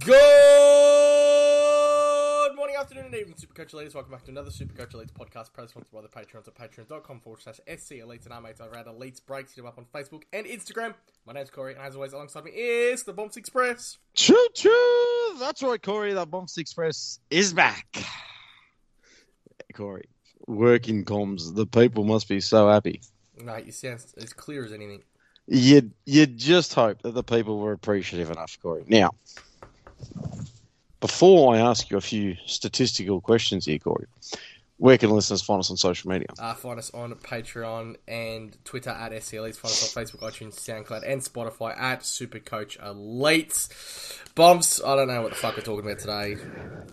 Good morning, afternoon, and evening, Supercoach Elites. Welcome back to another Supercoach Elites podcast, proudly sponsored by the Patreons at patreon.com forward slash SC Elites and our mates over at Elites Breaks. Hit them up on Facebook and Instagram. My name's Corey, and as always, alongside me is the Bombs Express. Choo choo! That's right, Corey. The Bombs Express is back. Corey, working comms. The people must be so happy. Mate, you sound as clear as anything. You you just hope that the people were appreciative enough, Corey. Now, before I ask you a few statistical questions here, Corey, where can listeners find us on social media? Uh, find us on Patreon and Twitter at SC Elites. Find us on Facebook, iTunes, SoundCloud, and Spotify at Supercoach Elites. Bombs, I don't know what the fuck we're talking about today,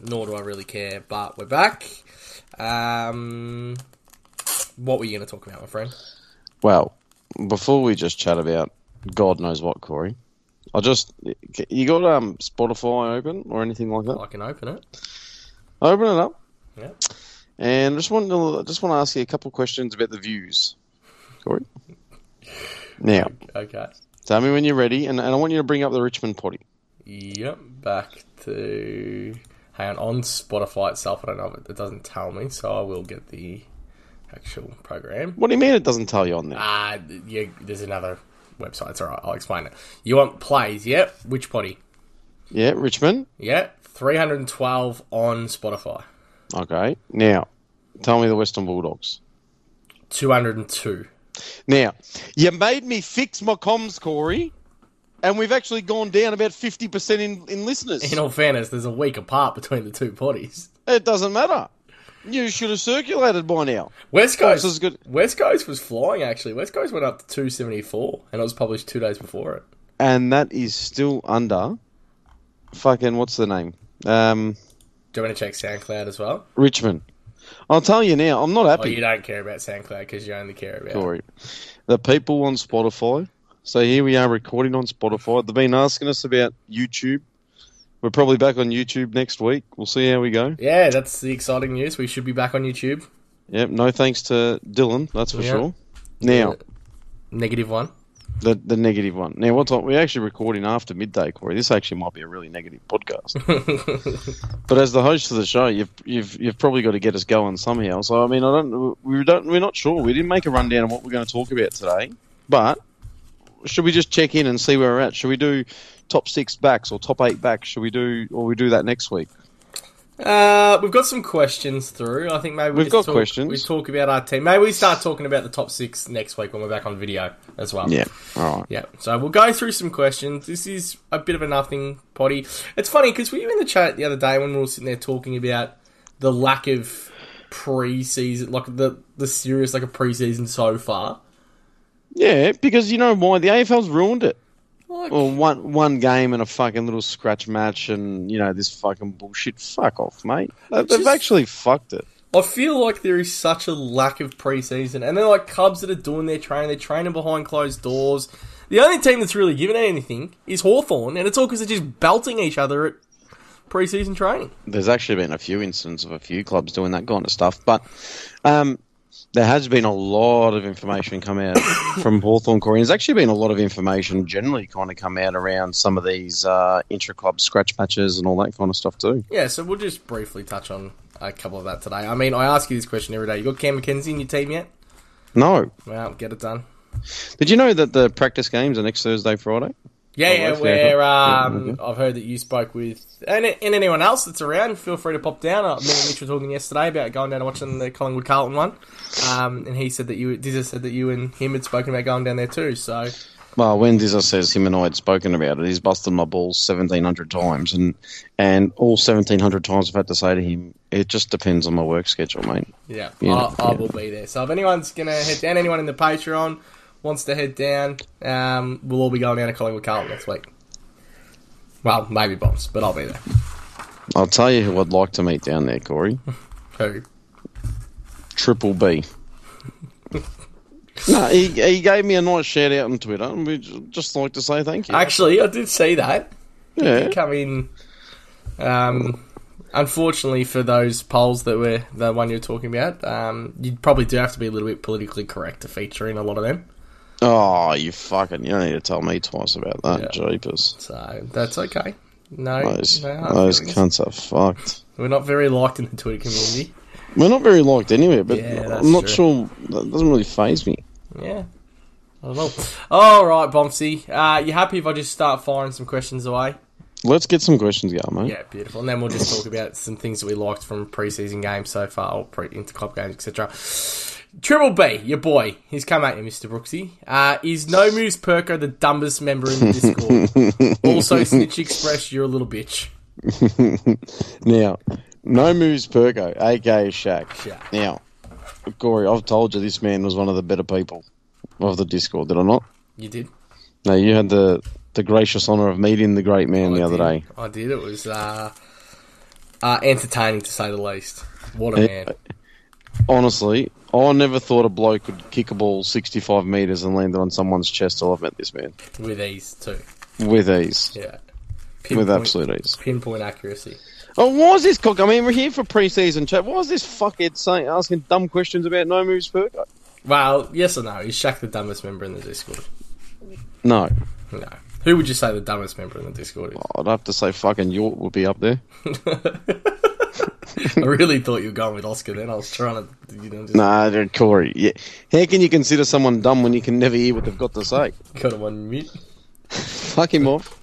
nor do I really care, but we're back. Um, what were you going to talk about, my friend? Well, before we just chat about God knows what, Corey, I just you got um Spotify open or anything like that? I can open it. Open it up. Yeah. And just want to just want to ask you a couple of questions about the views, Corey. Now, Okay. tell me when you're ready, and, and I want you to bring up the Richmond potty. Yep. Back to. Hang on. On Spotify itself, I don't know, but it doesn't tell me, so I will get the actual program. What do you mean it doesn't tell you on there? Ah, yeah, there's another website. It's alright, I'll explain it. You want plays, yep. Which potty? Yeah, Richmond. Yeah, 312 on Spotify. Okay. Now, tell me the Western Bulldogs. 202. Now, you made me fix my comms, Corey, and we've actually gone down about fifty percent in in listeners. In all fairness, there's a week apart between the two potties. It doesn't matter. You should have circulated by now. West Coast is good. West Coast was flying actually. West Coast went up to 274 and it was published 2 days before it. and that is still under fucking what's the name? Um, Do you want to check SoundCloud as well? Richmond. I'll tell you now, I'm not Oh, happy, you don't care about SoundCloud because you only care about Corey. The people on Spotify. So here we are recording on Spotify. They've been asking us about YouTube. We're probably back on YouTube next week. We'll see how we go. Yeah, that's the exciting news. We should be back on YouTube. Yep, no thanks to Dylan, that's for Yeah. sure. Now, Negative one. the the negative one. Now, what's on, we're actually recording after midday, Corey. This actually might be a really negative podcast. But as the host of the show, you've you've you've probably got to get us going somehow. So I mean, I don't we don't we're not sure. We didn't make a rundown of what we're going to talk about today. But should we just check in and see where we're at? Should we do top six backs or top eight backs? Should we do or we do that next week? Uh, we've got some questions through. I think maybe we We've got talk, questions. We talk about our team. Maybe we start talking about the top six next week when we're back on video as well. Yeah. All right. Yeah, so we'll go through some questions. This is a bit of a nothing potty. It's funny because we were in the chat the other day when we were sitting there talking about the lack of pre-season, like the the serious like a pre-season so far. Yeah, because you know why the AFL's ruined it. Like, Well, one one game and a fucking little scratch match, and you know this fucking bullshit. Fuck off, mate. They- It's They've actually fucked it. I feel like there is such a lack of pre-season, and they're like Cubs that are doing their training. They're training behind closed doors. The only team that's really given anything is Hawthorn, and it's all because they're just belting each other at pre-season training. There's actually been a few instances of a few clubs doing that kind of stuff, but um, there has been a lot of information come out from Hawthorn Corey. There's actually been a lot of information generally kind of come out around some of these uh, intra-club scratch matches and all that kind of stuff too. Yeah, so we'll just briefly touch on a couple of that today. I mean, I ask you this question every day. You got Cam Mackenzie in your team yet? No, Well, get it done. did you know that the practice games are next Thursday, Friday? Yeah, yeah, where Yeah, um, okay. I've heard that you spoke with and, and anyone else that's around, feel free to pop down. Uh, me and Mitch were talking yesterday about going down and watching the Collingwood Carlton one, um, and he said that you, Dizza said that you and him had spoken about going down there too. So Well, when Dizza says him and I had spoken about it, he's busted my balls seventeen hundred times, and and all seventeen hundred times I've had to say to him, it just depends on my work schedule, mate. yeah, Yeah, I, I will be there. So if anyone's gonna head down, anyone in the Patreon wants to head down, um, we'll all be going down to Collingwood Carlton next week. Well, maybe Bombs, but I'll be there. I'll tell you who I'd like to meet down there, Corey. Who? Triple B. no, he, he gave me a nice shout out on Twitter, and we'd just like to say thank you. Actually, I did see that. yeah, come in. Um, unfortunately for those polls that were the one you're talking about, um, you probably do have to be a little bit politically correct to feature in a lot of them. Oh, you fucking! You don't need to tell me twice about that, Yeah. jeepers. So that's okay. No, Those, those cunts are fucked. We're not very liked in the Twitter community. We're not very liked anywhere, but Yeah, I'm not true. sure. That doesn't really phase me. Yeah. I don't know. All right, Bombsy. Uh, you happy if I just start firing some questions away? Let's get some questions going, mate. Yeah, beautiful. And then we'll just talk about some things that we liked from preseason games so far, or pre interclub games, etc. Triple B, your boy, he's come at you, Mr. Brooksy. Uh, is No Moves Perko the dumbest member in the Discord? also, Snitch Express, you're a little bitch. Now, no moves Perko, aka Shaq. Shaq. Now, Corey, I've told you this man was one of the better people of the Discord, did I not? You did. No, you had the the gracious honour of meeting the great man the I other day. I did. It was uh, uh, entertaining to say the least. What a Yeah. man. Honestly, I never thought a bloke could kick a ball 65 metres and land it on someone's chest till I've met this man. With ease, too. With ease. Yeah. With absolute ease. Pinpoint accuracy. Oh, why is this cock? I mean, we're here for pre-season chat. Why is this fuckhead saying, asking dumb questions about no moves Perko? Well, yes or no? Is Shaq the dumbest member in the Discord? No. No. Who would you say the dumbest member in the Discord is? Oh, I'd have to say fucking York would be up there. I really thought you were going with Oscar then. I was trying to, you know, just Nah, dude, Corey. Yeah. How can you consider someone dumb when you can never hear what they've got to say? got him on mute. Fuck him off.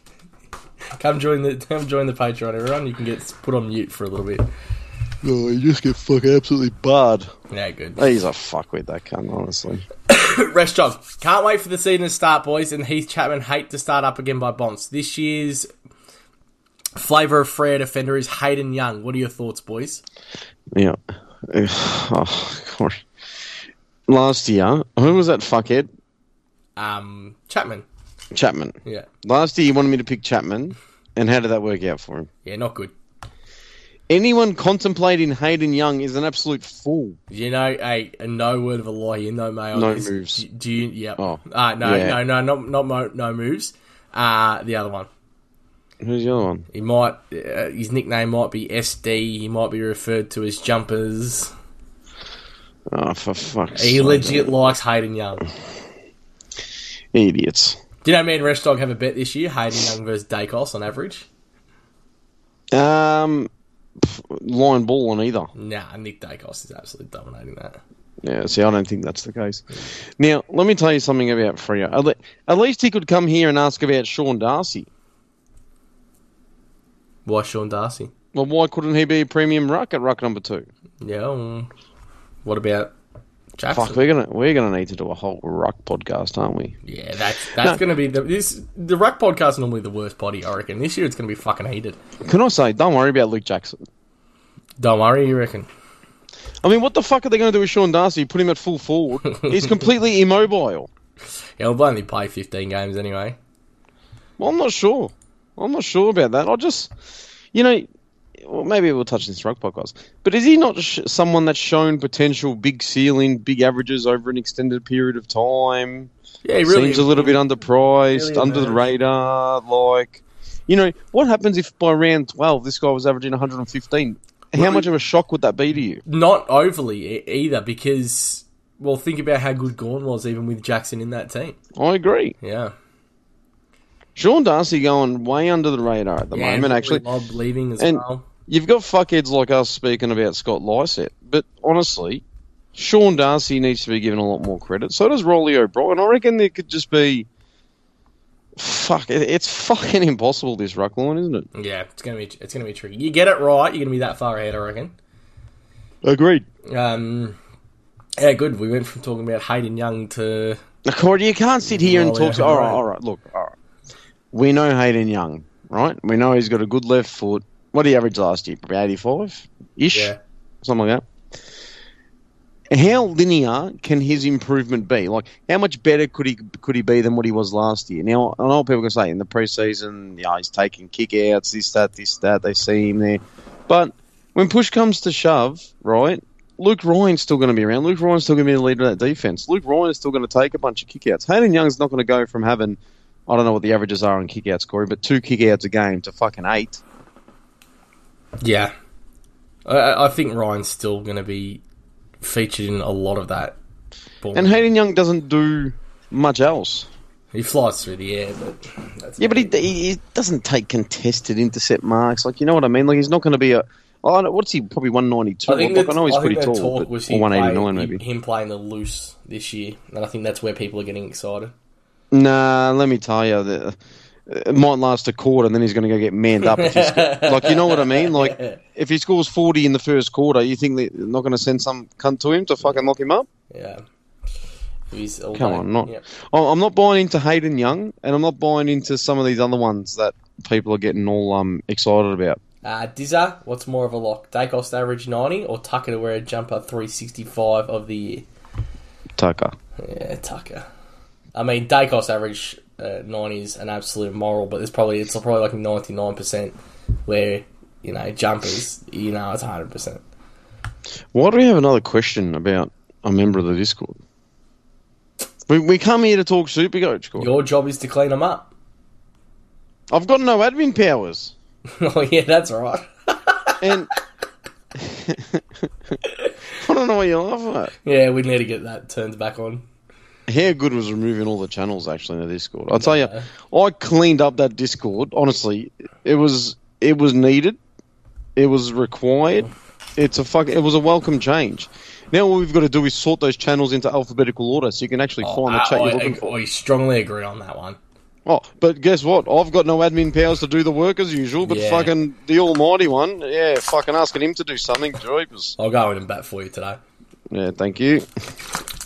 Come join the come join the Patreon, everyone. You can get put on mute for a little bit. No, you just get fucking absolutely barred. Yeah, good. Oh, he's a fuckwit, that cunt, honestly. Rest job. Can't wait for the season to start, boys. And Heath Chapman hate to start up again by Bonds. This year's flavour of Fred offender is Hayden Young. What are your thoughts, boys? Yeah. Oh. Last year, who was that fuckhead? Um, Chapman. Chapman. Yeah, Last year, you wanted me to pick Chapman, and how did that work out for him? yeah, not good. Anyone contemplating Hayden Young is an absolute fool. You know, hey, a no word of a lie. You know, May on No this. moves. Do, do you? Yep. Oh, uh, no, yeah. no, no, not not mo, no moves. Uh, the other one. Who's the other one? He might. Uh, his nickname might be SD. He might be referred to as Jumpers. Oh, for fuck's sake. He legit likes Hayden Young. Idiots. Do you know me and Rest Dog have a bet this year? Hayden Young versus Daicos on average. Um, line ball on either. Nah, Nick Daicos is absolutely dominating that. Yeah, see, I don't think that's the case. Now, let me tell you something about Freo. At least he could come here and ask about Sean Darcy. Why Sean Darcy? Well, why couldn't he be a premium ruck at ruck number two? Yeah. what about Jackson? Fuck, we're gonna we're gonna need to do a whole ruck podcast, aren't we? Yeah, that's that's No. going to be the this the Ruck podcast is normally the worst body. I reckon this year it's going to be fucking heated. Can I say, don't worry about Luke Jackson. Don't worry, you reckon? I mean, what the fuck are they going to do with Sean Darcy? Put him at full forward? He's completely immobile. Yeah, we'll only play fifteen games anyway. Well, I'm not sure. I'm not sure about that. I just, you know, well, maybe we'll touch this ruck podcast. But is he not sh- someone that's shown potential, big ceiling, big averages over an extended period of time? Yeah, he really Seems a little bit underpriced, really under the radar. Like, you know, what happens if by round 12 this guy was averaging 115? How much of a shock would that be to you? not overly either because well, think about how good Gawn was even with Jackson in that team. I agree. Yeah, Sean Darcy going way under the radar at the yeah, moment, actually. Lob leaving as And- well. You've got fuckheads like us speaking about Scott Lycett, but honestly, Sean Darcy needs to be given a lot more credit. So does Rolly O'Brien. I reckon there could just be. Fuck, it, it's fucking impossible, this ruck line, isn't it? Yeah, it's gonna be it's gonna be tricky. You get it right, you're gonna be that far ahead, I reckon. Agreed. Um, yeah, good. We went from talking about Hayden Young to Now, Corey, you can't sit here and Rolly talk. all right, all right. look, all right. We know Hayden Young, right? We know he's got a good left foot. What did he average last year? Probably 85 ish? yeah. something like that. How linear can his improvement be? Like, how much better could he could he be than what he was last year? Now, I know people can say in the preseason, yeah, he's taking kickouts, this, that, this, that. They see him there, but when push comes to shove, right? Luke Ryan's still going to be around. Luke Ryan's still going to be the leader of that defense. Luke Ryan's still going to take a bunch of kickouts. Hayden Young's not going to go from having, I don't know what the averages are on kickouts, scoring, but two kickouts a game to fucking eight. Yeah. I, I think Ryan's still going to be featured in a lot of that. ball. And Hayden Young doesn't do much else. He flies through the air, but that's Yeah, but he, he, he doesn't take contested intercept marks. Like, you know what I mean? Like, he's not going to be a. Oh, what's he? Probably 192. I think, I know he's I pretty tall. But, or 189, maybe. him playing the loose this year, and I think that's where people are getting excited. Nah, let me tell you. The, it might last a quarter and then he's going to go get manned up. If like, you know what I mean? Like, if he scores 40 in the first quarter, you think they're not going to send some cunt to him to fucking lock him up? Yeah. Come day- on, not. Oh, I'm not buying into Hayden Young, and I'm not buying into some of these other ones that people are getting all um excited about. Uh, Dizza, what's more of a lock? Daicos to average 90 or Tucker to wear a jumper 365 of the year? Tucker. Yeah, Tucker. I mean, Daicos average uh, 90 is an absolute moral, but there's probably it's probably like 99% where, you know, jumpers, you know, it's 100%. Why do we have another question about a member of the Discord? We, we come here to talk Super Coach. Gordon. Your job is to clean them up. I've got no admin powers, oh, yeah, that's right. and I don't know what you're laughing at. yeah, we need to get that turned back on. How good was removing all the channels actually in the Discord? I'll tell you, I cleaned up that Discord. Honestly, it was it was needed, it was required. It's a fuck. It was a welcome change. Now all we've got to do is sort those channels into alphabetical order, so you can actually oh, find the I, chat you're I, looking for. I strongly agree on that one. Oh, but guess what? I've got no admin powers to do the work as usual. But Yeah. fucking the almighty one, yeah, fucking asking him to do something. Jeepers. I'll go in and bat for you today. Yeah, thank you.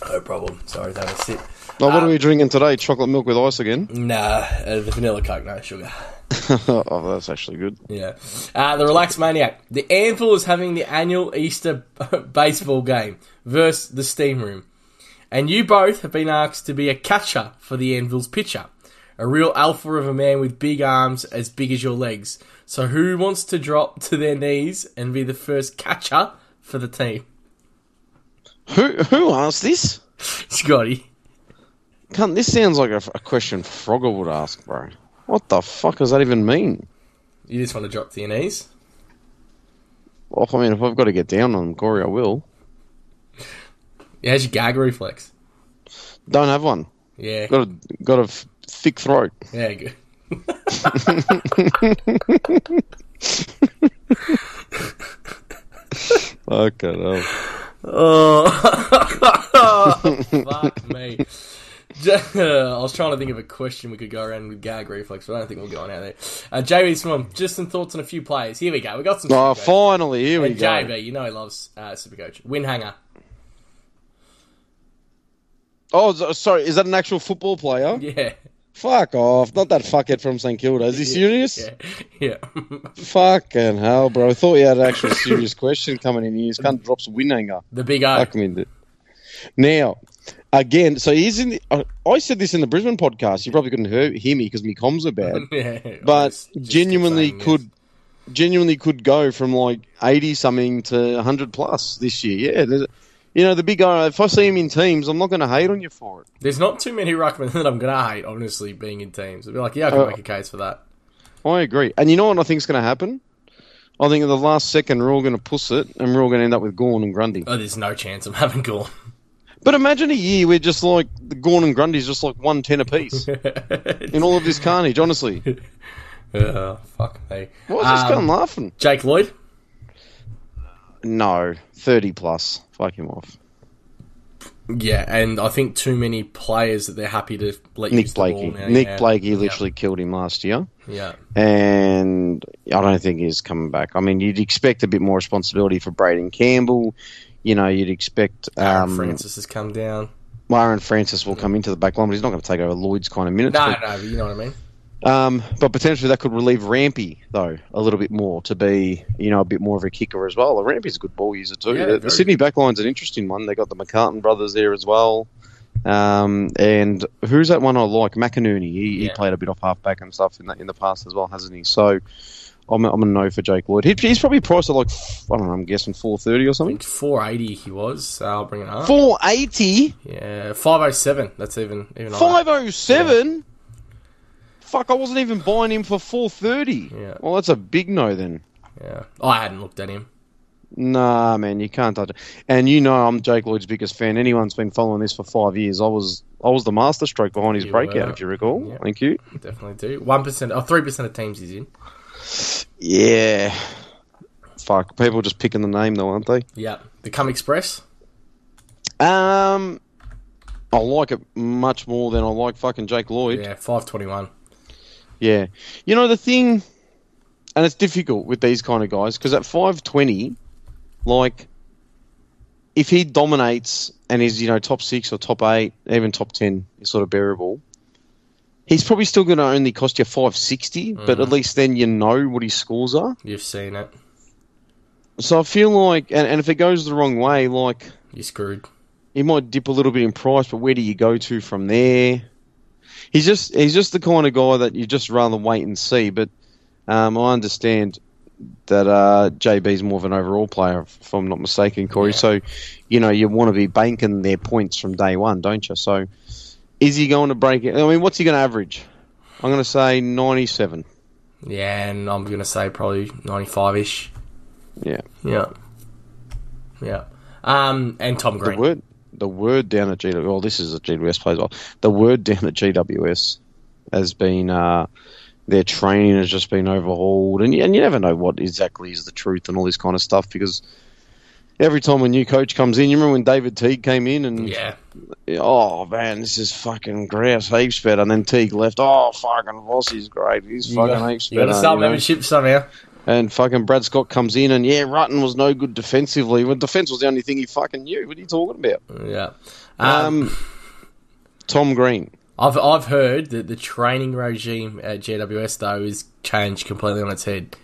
No problem. Sorry, don't sit. Now, what Um, are we drinking today? Chocolate milk with ice again? Nah, uh, the vanilla coke, no sugar. oh, that's actually good. Yeah. Uh, the Relaxed Maniac. The Anvil is having the annual Easter baseball game versus the Steam Room. And you both have been asked to be a catcher for the Anvil's pitcher. A real alpha of a man with big arms as big as your legs. So who wants to drop to their knees and be the first catcher for the team? Who who asked this? Scotty. Cunt, this sounds like a, a question Frogger would ask, bro. What the fuck does that even mean? You just want to drop to your knees? Well, I mean, if I've got to get down on Corey, I will. Yeah, how's your gag reflex? Don't have one. Yeah. Got a got a f- thick throat. Yeah, good. Okay, no. Oh, fuck me. I was trying to think of a question we could go around with gag reflex, but I don't think we're going out there. Uh, JB Swim, just some thoughts on a few players. Here we go. We got some. Oh, Supercoach. finally, here we And go. JB, you know he loves uh, Supercoach. Win hanger. Oh, sorry, is that an actual football player? Yeah, Fuck off! Not that fuckhead from St Kilda. Is he serious? yeah, yeah. Fucking hell, bro! I thought you had an actual serious question coming in. You just can't drop some Windhager. the big O. Fuck me. Now, again, so he's in. The, I said this in the Brisbane podcast. You probably couldn't hear, hear me because my comms are bad. yeah, but genuinely could genuinely could go from like 80 something to 100 plus this year yeah there's- you know the big guy if i see him in teams i'm not going to hate on you for it. There's not too many ruckmen that I'm gonna hate. Honestly, being in teams, I'd be like, yeah, I can Uh, make a case for that. i agree and you know what i think is going to happen i think at the last second we're all going to puss it and we're all going to end up with Gawn and grundy Oh, there's no chance I'm having Gawn. but imagine a year where just like the Gawn and grundy's just like 110 apiece in all of this carnage honestly uh, fuck me. why is this Um, guy laughing Jake Lloyd. no 30 plus fuck him off Yeah, and I think too many players that they're happy to let Nick use the ball Blakey. now, Nick yeah. Blakey literally killed him last year. Yeah, and I don't think he's coming back. I mean, you'd expect a bit more responsibility for Braeden Campbell. You know, you'd expect um, Francis has come down. Myron Francis will come into the back line, but he's not going to take over Lloyd's kind of minutes. No, no, but you know what I mean. Um, but potentially that could relieve Rampy though a little bit more to be, you know, a bit more of a kicker as well. Rampy's a good ball user too. Yeah, the, the Sydney backline's an interesting one. They got the McCartin brothers there as well. Um, and who's that one I like? McInerney. He, he played a bit off halfback and stuff in the, in the past as well, hasn't he? So I'm, I'm a no for Jake Lloyd. He, he's probably priced at like I don't know. I'm guessing 430 or something. 480 he was. So I'll bring it up. 480, Yeah, 507. That's even even higher. 507. Fuck, I wasn't even buying him for 430. Yeah. Well, that's a big no then. Yeah, oh, I hadn't looked at him. Nah, man, you can't touch it. And you know, I'm Jake Lloyd's biggest fan. Anyone's been following this for five years. I was, I was the masterstroke behind his You breakout, were. if you recall. Yeah. Thank you. Definitely do. One percent or three percent of teams he's in. Yeah. Fuck, people just picking the name though, aren't they? Yeah. The Come Express. Um, I like it much more than I like fucking Jake Lloyd. Yeah, five twenty one. Yeah. You know, the thing, and it's difficult with these kind of guys, because at 520, like, if he dominates and is, you know, top six or top eight, even top 10 is sort of bearable, he's probably still going to only cost you 560, but at mm. least then you know what his scores are. You've seen it. So I feel like, and, and if it goes the wrong way, like, You're screwed. he might dip a little bit in price, but where do you go to from there? He's just he's just the kind of guy that you just rather wait and see. But um, I understand that uh, JB's more of an overall player, if I'm not mistaken, Corey. Yeah. So you know you want to be banking their points from day one, don't you? So is he going to break it? I mean, what's he going to average? I'm going to say 97. Yeah, and I'm gonna say probably ninety five ish. Yeah. Yeah. Yeah. Um, and Tom Green. Word the word down at GWS. Well, this is a GWS plays well. The word down at GWS has been uh, their training has just been overhauled, and you, and you never know what exactly is the truth and all this kind of stuff because every time a new coach comes in, you remember when David Teague came in and Yeah. oh man, this is fucking grouse heaps better, and then Teague left. Oh fucking Vossi's great. He's You fucking got, heaps you got to start you know? membership somehow. And fucking Brad Scott comes in and yeah, Rutten was no good defensively. Well, defense was the only thing he fucking knew. What are you talking about? Yeah. Um, Um, Tom Green. I've I've heard that the training regime at GWS though is changed completely on its head.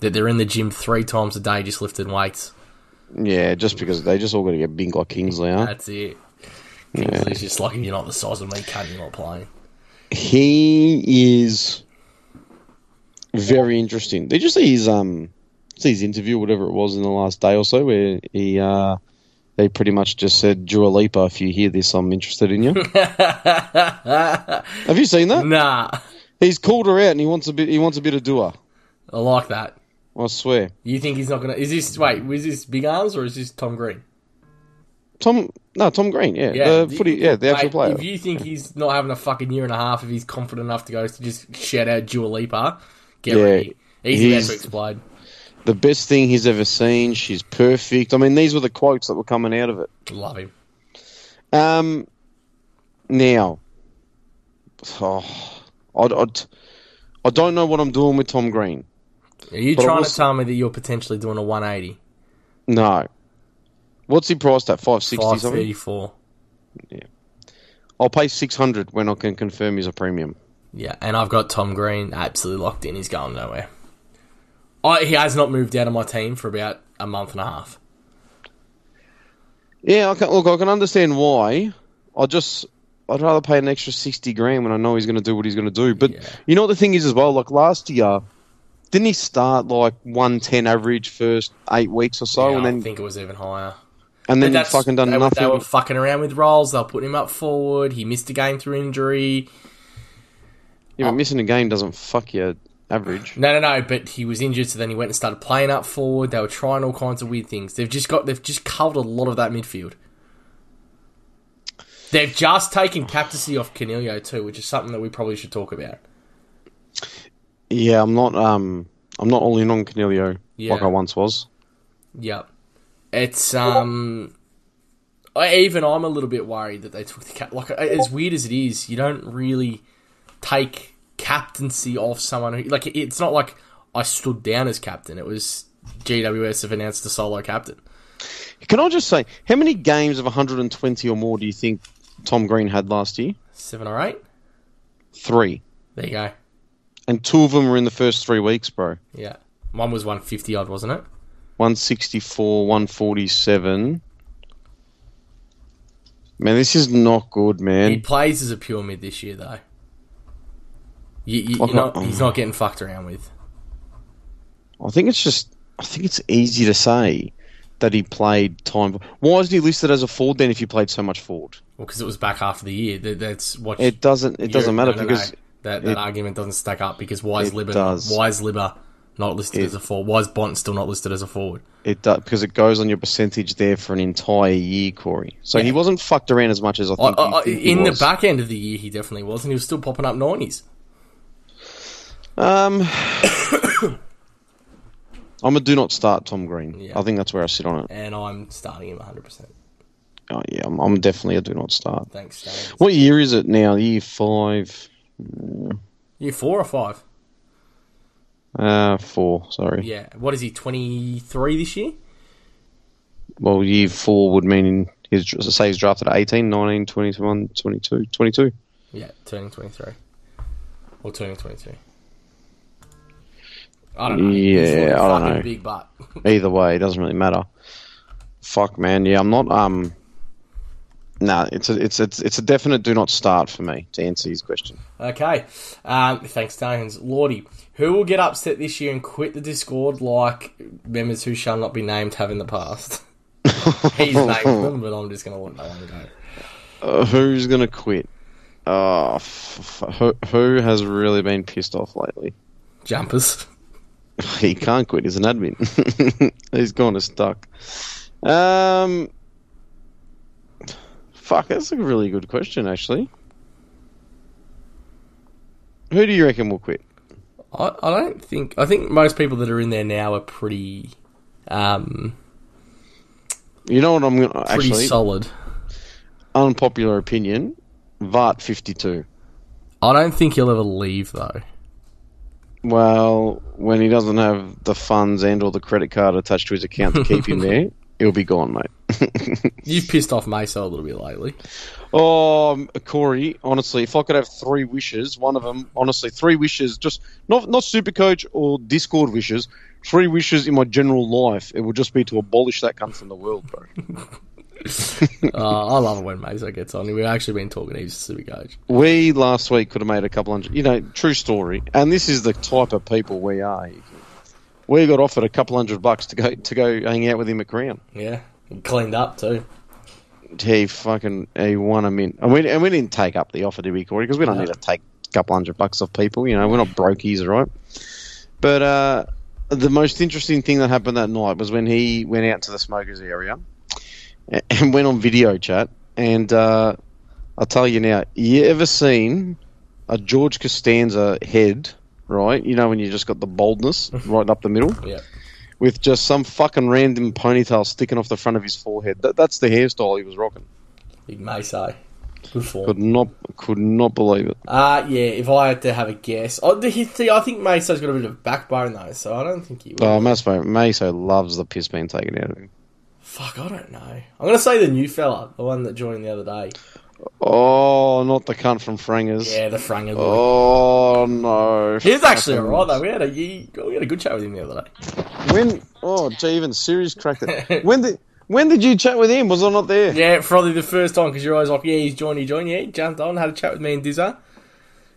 That they're in the gym three times a day just lifting weights. Yeah, just because they just all got to get big like Kingsley, huh? That's it. Kingsley's just like you're not the size of me, cunt, you're not playing. He is very interesting. Did you see his um see his interview, whatever it was, in the last day or so, where he uh they pretty much just said, Dua Lipa, if you hear this, I'm interested in you. Have you seen that? Nah, He's called her out and he wants a bit. He wants a bit of Dua. I like that. I swear. You think he's not gonna? Is this wait? Was this Big Arms or is this Tom Green? Tom, no, Tom Green, yeah, Yeah, the footy, yeah, the actual Mate, player. If you think he's not having a fucking year and a half, if he's confident enough to go to just shout out Dua Lipa, get Yeah, ready. About to explode. the best thing he's ever seen. She's perfect. I mean, these were the quotes that were coming out of it. Love him. Um, now, oh, I'd, I'd, I don't know what I'm doing with Tom Green. Are you trying was- to tell me that you're potentially doing a 180? No. What's he priced at? 560 something? 534. I'll pay 600 when I can confirm he's a premium. Yeah, and I've got Tom Green absolutely locked in. He's going nowhere. I, he has not moved out of my team for about a month and a half. Yeah, I can, look, I can understand why. I just, I'd rather pay an extra 60 grand when I know he's going to do what he's going to do. But Yeah. you know what the thing is as well? Like last year, didn't he start like 110 average first eight weeks or so? Yeah, and I think it was even higher. and then he's fucking done they, were- nothing. They were fucking around with roles. They'll put him up forward. He missed a game through injury. Yeah, but missing a game doesn't fuck your average. No, no, no. But he was injured, so then he went and started playing up forward. They were trying all kinds of weird things. They've just got. They've just covered a lot of that midfield. They've just taken captaincy off Coniglio too, which is something that we probably should talk about. Yeah, I'm not. Um, I'm not all in on Coniglio Yeah. like I once was. Yep. It's um. I, even I'm a little bit worried that they took the cap. Like as weird as it is, you don't really take captaincy off someone who like. It's not like I stood down as captain. It was GWS have announced a solo captain. Can I just say, how many games of 120 or more do you think Tom Green had last year? Seven or eight. Three, There you go. and two of them were in the first three weeks, bro. Yeah. One was 150 odd, wasn't it? 164, 147. Man, this is not good, man. He plays as a pure mid this year, though. You, you, Like, not, he's not getting fucked around with. I think it's just, I think it's easy to say that he played time. Why isn't he listed as a forward then if he played so much forward? Well, because it was back half of the year. That, that's what. It doesn't. It doesn't matter no, no, because no. that that it- argument doesn't stack up because why is it Libba? does. Why is Libba not listed as a forward? Why is Bont still not listed as a forward? It does because it goes on your percentage there for an entire year, Corey. So he wasn't fucked around as much as I I, think. you I, he in the back end of the year, he definitely was, and he was still popping up nineties. Um, I'm a do not start Tom Green. Yeah. I think that's where I sit on it. And I'm starting him 100. percent Oh yeah, I'm, I'm definitely a do not start. Thanks. What year is it now? Year five, Year four or five? uh, four. Sorry. Yeah. What is he? 23 this year? Well, year four would mean his say he's drafted at 18, 19, 21, 22, 22. Yeah, turning 23 or turning 22. I don't know. Yeah, a I don't know. Big butt. Either way, it doesn't really matter. Fuck, man. Yeah, I'm not. Um, nah, it's a it's it's it's a definite do not start for me to answer his question. Okay. Um, thanks, Stones. Lordy, who will get upset this year and quit the Discord like members who shall not be named have in the past? He's named them, but I'm just going to let that one go. Uh, who's gonna quit? Oh, f- f- who, who has really been pissed off lately? Jumpers. He can't quit. He's an admin. He's gone to stuck. Um, fuck, that's a really good question, actually. Who do you reckon will quit? I, I don't think. I think most people that are in there now are pretty. Um, You know what I'm gonna pretty actually solid. unpopular opinion. Vart fifty two. I don't think he'll ever leave though. Well, when he doesn't have the funds and or the credit card attached to his account to keep him there, he'll be gone, mate. You've pissed off Mesa a little bit lately. Oh, Corey, honestly, if I could have three wishes, one of them, honestly, three wishes, just not not super coach or Discord wishes, three wishes in my general life, it would just be to abolish that cunt from the world, bro. uh, I love it when Mesa gets on. We've actually been talking. He's super coach. we last week could have made a couple hundred, you know, true story, and this is the type of people we are. We got offered a couple hundred bucks to go to go hang out with him at Crown. Yeah, he cleaned up too. He fucking he won a mint, and we and we didn't take up the offer, did we, Corey? Because we don't No. need to take a couple hundred bucks off people. You know, we're not brokies, right? But uh, the most interesting thing that happened that night was when he went out to the smokers area and went on video chat. And uh, I'll tell you now, you ever seen a George Costanza head? Right, you know when you just got the baldness right up the middle Yeah, with just some fucking random ponytail sticking off the front of his forehead. That, that's the hairstyle he was rocking. big Mesa. Good form. Could not, could not believe it. Uh, yeah, if I had to have a guess. Oh, see, I think Mesa's got a bit of backbone, though, so I don't think he will. Oh, Meso loves the piss being taken out of him. Fuck, I don't know. I'm going to say the new fella, the one that joined the other day. Oh, not the cunt from Frangers. Yeah, the Franger boy. Oh no. he was actually alright, though. We had, a, we had a good chat with him the other day. When? Oh, gee, even Sirius cracked it. when did? When did you chat with him? Was I not there? Yeah, probably the first time, because you're always like, yeah, he's joined, he joined. Yeah, he jumped on, had a chat with me and Dizza.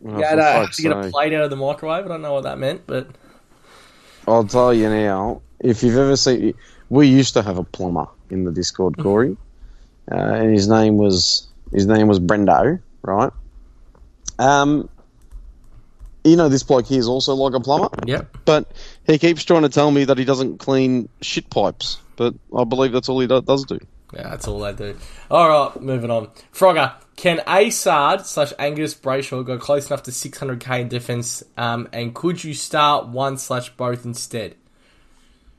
Oh, Yeah, for had, uh, to get a plate out of the microwave. I don't know what that meant, but I'll tell you now. If you've ever seen, we used to have a plumber in the Discord, Corey, uh, and his name was his name was Brendo, right? Um, you know, this bloke here is also like a plumber, yep. but he keeps trying to tell me that he doesn't clean shit pipes. But I believe that's all he do- does do. Yeah, that's all they do. All right, moving on. Frogger, can Asard slash Angus Brayshaw go close enough to 600k in defense? Um, and could you start one slash both instead?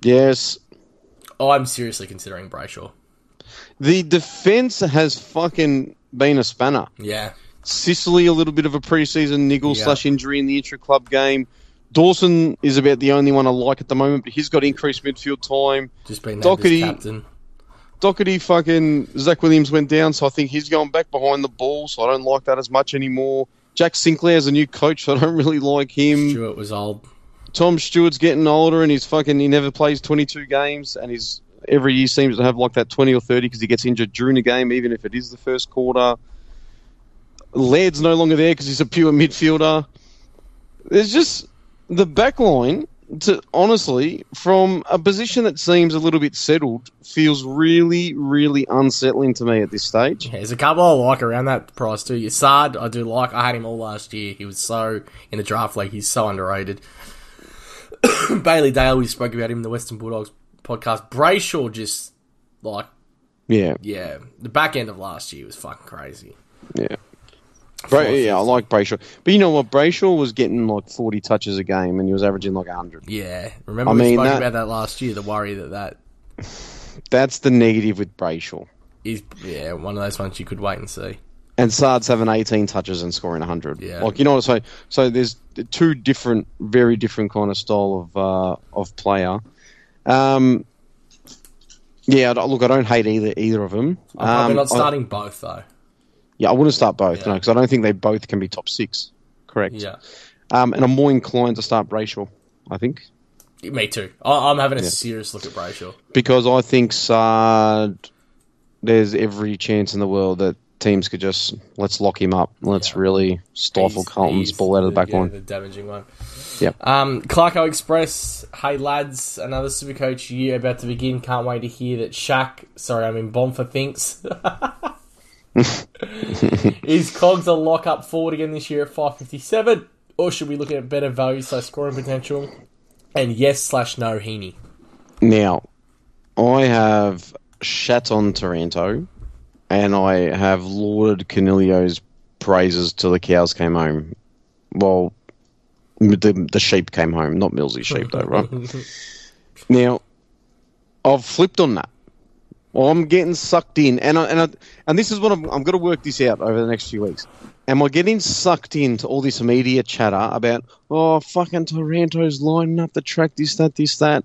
Yes, Oh, I'm seriously considering Brayshaw. the defense has fucking been a spanner. Yeah, Sicily, a little bit of a preseason niggle Yeah. slash injury in the intra club game. Dawson is about the only one I like at the moment, but he's got increased midfield time. just been named Docherty- captain. Docherty, fucking Zach Williams went down, so I think he's going back behind the ball, so I don't like that as much anymore. Jack Sinclair's a new coach, so I don't really like him. Stewart was old. Tom Stewart's getting older, and he's fucking he never plays 22 games, and he's every year seems to have like that 20 or 30 because he gets injured during the game, even if it is the first quarter. Laird's no longer there because he's a pure midfielder. There's just the back line, to, honestly, from a position that seems a little bit settled, feels really, really unsettling to me at this stage. Yeah, there's a couple I like around that price too. Yasard, I do like. I had him all last year. He was so in the draft league. He's so underrated. Bailey Dale, we spoke about him in the Western Bulldogs podcast. Brayshaw just like Yeah, yeah, the back end of last year was fucking crazy. yeah. Bra- yeah, I like Brayshaw. But you know what? Brayshaw was getting like 40 touches a game and he was averaging like 100. Yeah, remember I we mean, spoke that- about that last year. The worry that that That's the negative with Brayshaw. is yeah one of those ones you could wait and see. And Saad's having 18 touches and scoring 100. Yeah. Like, you know what? So, so there's two different, very different kind of style of uh, of player. Um, yeah, I look, I don't hate either either of them. I'm probably Um, not I- starting both though. yeah, I wouldn't start both, Yeah. no, because I don't think they both can be top six. Correct. Yeah, Um, and I'm more inclined to start Brayshaw, I think. me too. I, I'm having a Yeah. serious look at Brayshaw. because I think Sard, there's every chance in the world that teams could just let's lock him up. Let's Yeah. really stifle He's- Carlton's he's ball out of the back yeah, line. The damaging one. Yep. Um, Clarko Express. Hey lads, another Supercoach year about to begin. Can't wait to hear that Shaq. Sorry, I mean Bonfa thinks. Is Cogs a lock up forward again this year at 557? Or should we look at better value, slash scoring potential? And yes slash no Heaney. Now, I have shat on Taranto, and I have lauded Coniglio's praises till the cows came home. Well, the the sheep came home, not Millsy's sheep though, right? Now, I've flipped on that. I'm getting sucked in, and I, and I, and this is what I'm, I'm going to work this out over the next few weeks. Am I getting sucked into all this media chatter about oh fucking Taranto's lining up the track, this that this that?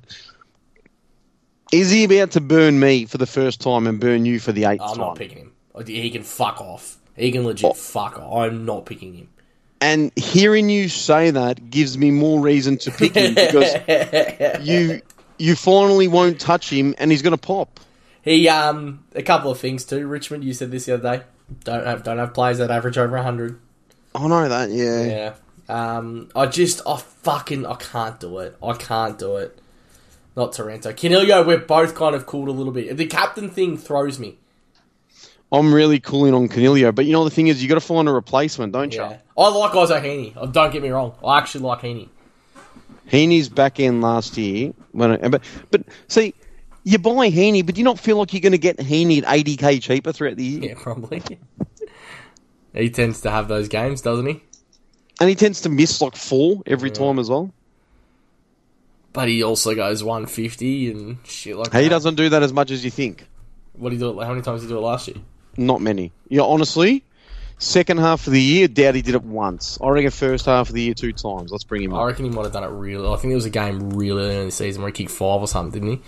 Is he about to burn me for the first time and burn you for the 8th I'm time? not picking him. He can fuck off. He can legit Oh. fuck off. I'm not picking him. And hearing you say that gives me more reason to pick him because you you finally won't touch him and he's going to pop. He um a couple of things too. Richmond, you said this the other day. Don't have don't have players that average over hundred. I know that, yeah. Yeah. Um, I just I fucking I can't do it. I can't do it. Not Taranto. Coniglio, we're both kind of cooled a little bit. The captain thing throws me. I'm really cooling on Coniglio, but you know the thing is, you got to find a replacement, don't you? Yeah. I like Isaac Heaney. Oh, Don't get me wrong. I actually like Heaney. Heaney's back in last year, when I, but but see, you buy Heaney, but do you not feel like you're going to get Heaney at 80k cheaper throughout the year? Yeah, probably. he tends to have those games, doesn't he? And he tends to miss like four every time as well. But he also goes 150 and shit like He that. doesn't do that as much as you think. What did he do? it- How many times did he do it last year? Not many. Yeah, honestly, second half of the year, doubt he did it once. I reckon first half of the year two times. Let's bring him up. I up. reckon he might have done it really. I think there was a game really early in the season where he kicked five or something, didn't he?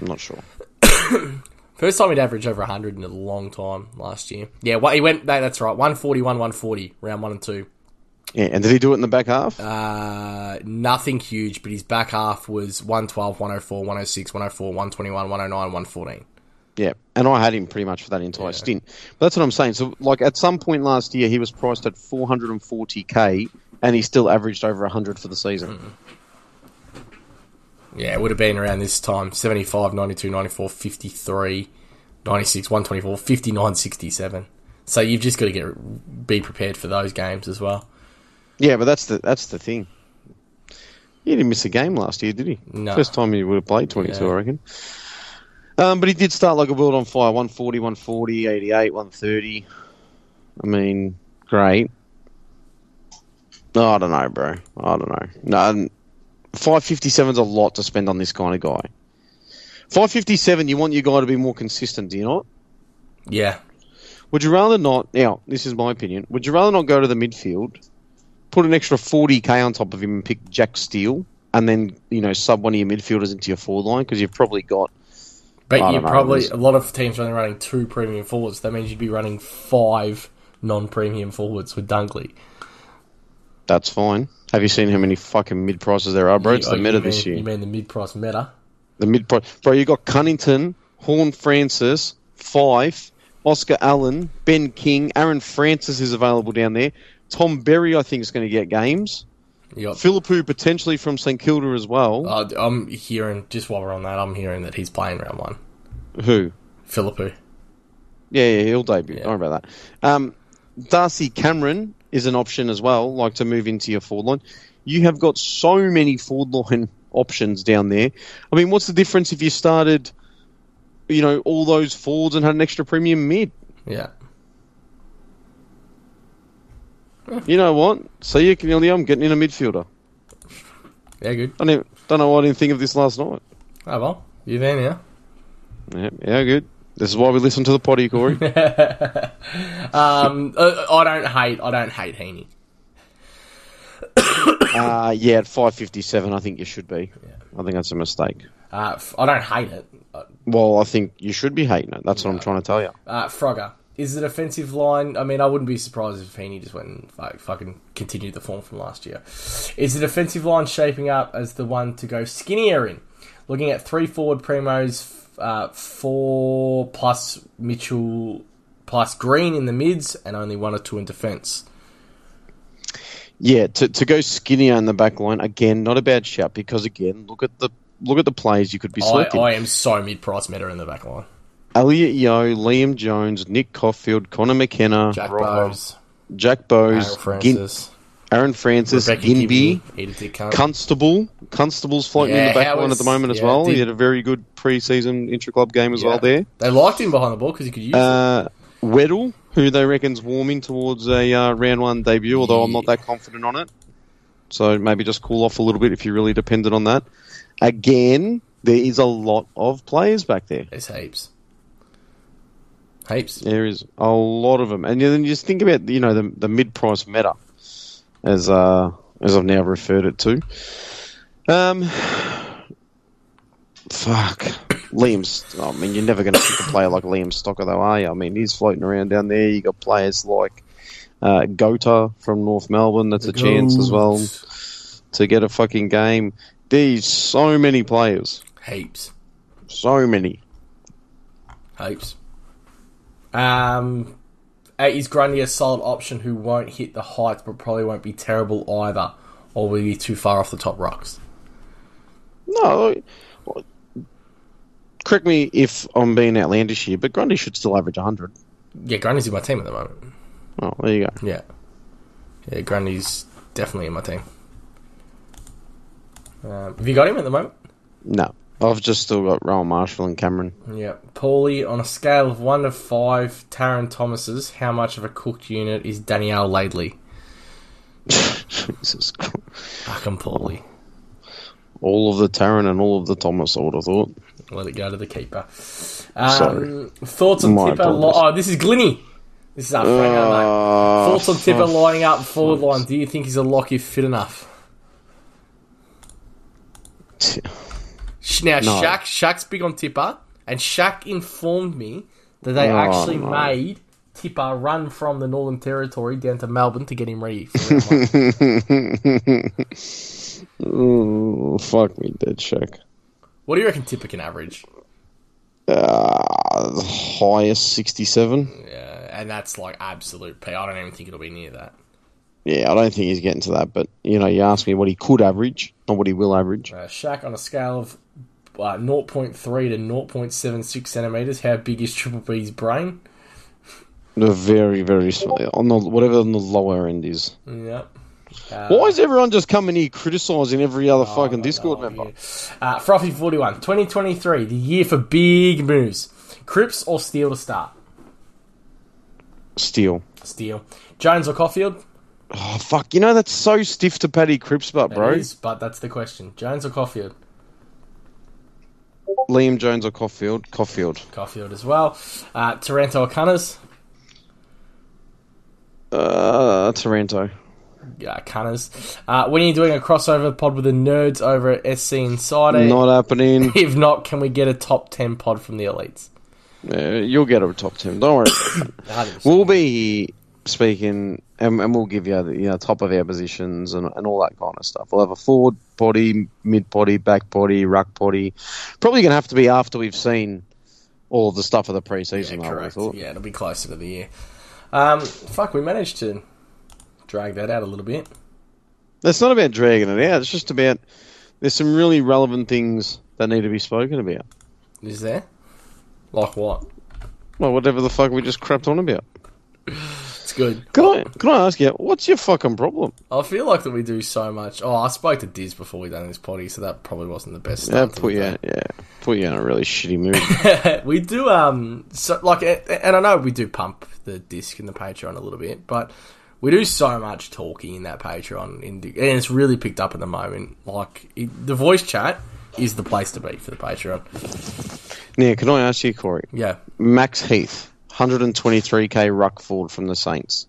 I'm not sure. First time he'd averaged over 100 in a long time last year. Yeah, well, he went. No, that's right. 141, 140, round one and two. Yeah, and did he do it in the back half? Uh, nothing huge, but his back half was 112, 104, 106, 104, 121, 109, 114. Yeah, and I had him pretty much for that entire stint. But that's what I'm saying. So, like at some point last year, he was priced at 440k, and he still averaged over 100 for the season. Yeah, it would have been around this time 75, 92, 94, 53, 96, 124, 59, 67. So you've just got to get be prepared for those games as well. Yeah, but that's the that's the thing. He didn't miss a game last year, did he? No. First time he would have played 22, Yeah. I reckon. Um, but he did start like a world on fire 140, 140, 88, 130. I mean, great. No, I don't know, bro. I don't know. No, 557 is a lot to spend on this kind of guy. 557, you want your guy to be more consistent, do you not? Yeah, Would you rather not? Now, this is my opinion. Would you rather not go to the midfield, put an extra 40k on top of him and pick Jack Steele, and then, you know, sub one of your midfielders into your forward line? Because you've probably got. but you probably a lot of teams are only running two premium forwards. That means you'd be running five non-premium forwards with Dunkley. That's fine. Have you seen how many fucking mid prices there are, bro? It's the oh, you meta mean- this year. You mean the mid-price meta? The mid price. Bro, you got Cunnington, Horn Francis, Fyfe, Oscar Allen, Ben King, Aaron Francis is available down there. Tom Berry, I think, is going to get games. Got Phillipou potentially from St Kilda as well. Uh, I'm hearing just while we're on that, I'm hearing that he's playing round one. Who? Phillipou. Yeah, yeah, he'll debut. Yeah. Don't worry about that. Um, Darcy Cameron is an option as well, like to move into your forward line. you have got so many forward line options down there. I mean, what's the difference if you started, you know, all those forwards and had an extra premium mid? Yeah. You know what? See you, Coniglio, I'm getting in a midfielder. Yeah, good. I don't, don't know why I didn't think of this last night. Oh well, you're there now. Yeah, yeah, good. This is why we listen to the potty, Corey. um, I don't hate. I don't hate Heaney. uh, yeah, at 557, I think you should be. I think that's a mistake. Uh, f- I don't hate it. Uh, Well, I think you should be hating it. That's what I'm trying to tell you. Uh, Frogger. Is it offensive line? I mean, I wouldn't be surprised if Heeney just went and like, fucking continued the form from last year. Is it offensive line shaping up as the one to go skinnier in? Looking at three forward primos, uh, four plus Mitchell plus Green in the mids, and only one or two in defence. Yeah, to, to go skinnier in the back line again, not a bad shout because again, look at the look at the players you could be I, selecting. I am so mid price meta in the back line. Elliot Yeo, Liam Jones, Nick Coffield, Connor McKenna, Jack Rojo, Bowes, Jack Aaron Bowes, Francis, Aaron Francis, Rebecca Ginby, Gibney, Eat a dick cunt. Constable. Constable's floating in the back how line at the moment as yeah, well. did- he had a very good pre-season intra-club game as Yeah. well there. They liked him behind the ball because he could use it. Uh, Weddle, who they reckon's warming towards a uh, round one debut, although I'm not that confident on it. So maybe just cool off a little bit if you're really dependent on that. Again, there is a lot of players back there. There's heaps. Heaps. There is a lot of them, and then you just think about you know the the mid price meta, as uh as I've now referred it to. Um, fuck, Liam. I mean, you're never going to pick a player like Liam Stocker, though, are you? I mean, he's floating around down there. You got players like uh, Goater from North Melbourne. That's a chance as well to get a fucking game. There's so many players, Heaps. so many. Heaps. Um, is Grundy a solid option who won't hit the heights but probably won't be terrible either? Or will he be too far off the top rocks? No, correct me if I'm being outlandish here, but Grundy should still average 100. Yeah, Grundy's in my team at the moment. Oh, there you go. Yeah. Yeah, Grundy's definitely in my team. Um, have you got him at the moment? No, I've just still got Rowan Marshall and Cameron. Yeah. Paulie, on a scale of 1 to 5 Tarryn Thomases, how much of a cooked unit is Danielle Laidley? Jesus Christ. Fucking Paulie. All of the Tarryn and all of the Thomas, I would have thought. Let it go to the keeper. Um, Sorry. Thoughts on My Tipper? Li- oh, this is Glinny. This is our Franco, mate. Uh, Thoughts on Tipper lining up forward line? Do you think he's a lock if fit enough? Now, No. Shaq, Shaq's big on Tipper, and Shaq informed me that they Oh, actually no. made Tipper run from the Northern Territory down to Melbourne to get him ready. For round one. Ooh, fuck me, dead Shaq. what do you reckon Tipper can average? Uh, highest 67. Yeah, and that's like absolute P. I don't even think it'll be near that. Yeah, I don't think he's getting to that, but, you know, you ask me what he could average, not what he will average. Uh, Shaq on a scale of uh, 0.3 to 0.76 centimeters. How big is Triple B's brain? The very, very small, on the, whatever on the lower end is. Yep. Uh, Why is everyone just coming here criticising every other fucking Discord member? Uh, Frothy 41, 2023, the year for big moves. Cripps or Steele to start? Steele. Steele. Jones or Coffield? Oh, fuck. You know, that's so stiff to Paddy Cripps, but, bro. It is, but that's the question. Jones or Coffield? Liam Jones or Coffield? Coffield. Coffield as well. Uh, Taranto or Cunners? Uh, Taranto. Yeah, Cunners. Uh, when are you doing a crossover pod with the nerds over at SC Insider? Not happening. If not, can we get a top 10 pod from the elites? Yeah, you'll get a top 10. Don't worry. we'll be speaking, and, and we'll give you the you know, top of our positions and, and all that kind of stuff. We'll have a forward body, mid body, back body, ruck body. Probably going to have to be after we've seen all of the stuff of the preseason, Yeah, I correct. thought. Yeah, it'll be closer to the year. Um, fuck, we managed to drag that out a little bit. It's not about dragging it out. It's just about there's some really relevant things that need to be spoken about. Is there? Like what? Well, whatever the fuck we just crapped on about. Good. Can I can I ask you what's your fucking problem? I feel like that we do so much. Oh, I spoke to Diz before we done this potty, so that probably wasn't the best. Yeah, put you yeah put you in a really shitty mood. we do um so like, and I know we do pump the disc in the Patreon a little bit, but we do so much talking in that Patreon, in and it's really picked up at the moment. Like it, the voice chat is the place to be for the Patreon. now, can I ask you, Corey? Yeah, Max Heath, 123k ruck forward from the Saints.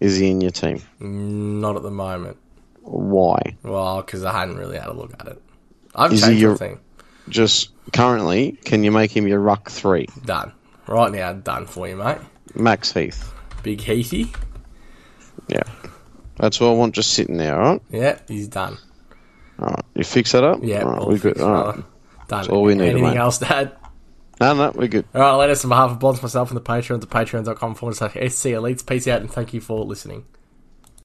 Is he in your team? not at the moment. Why? Well, because I hadn't really had a look at it. I've Is changed your- the thing. Just currently, can you make him your ruck three? Done right now. Done for you, mate. Max Heath. Big Heathy. Yeah. That's what I want just sitting there, alright? Yeah, he's done. Alright. You fix that up? Yeah, all we're good. Alright. brother. Done. all we need, Anything mate. else, Dad? No, no, we're good. All right, us on behalf of Bonds, myself, and the Patreon to patreon.com forward slash SC Elites. Peace out and thank you for listening.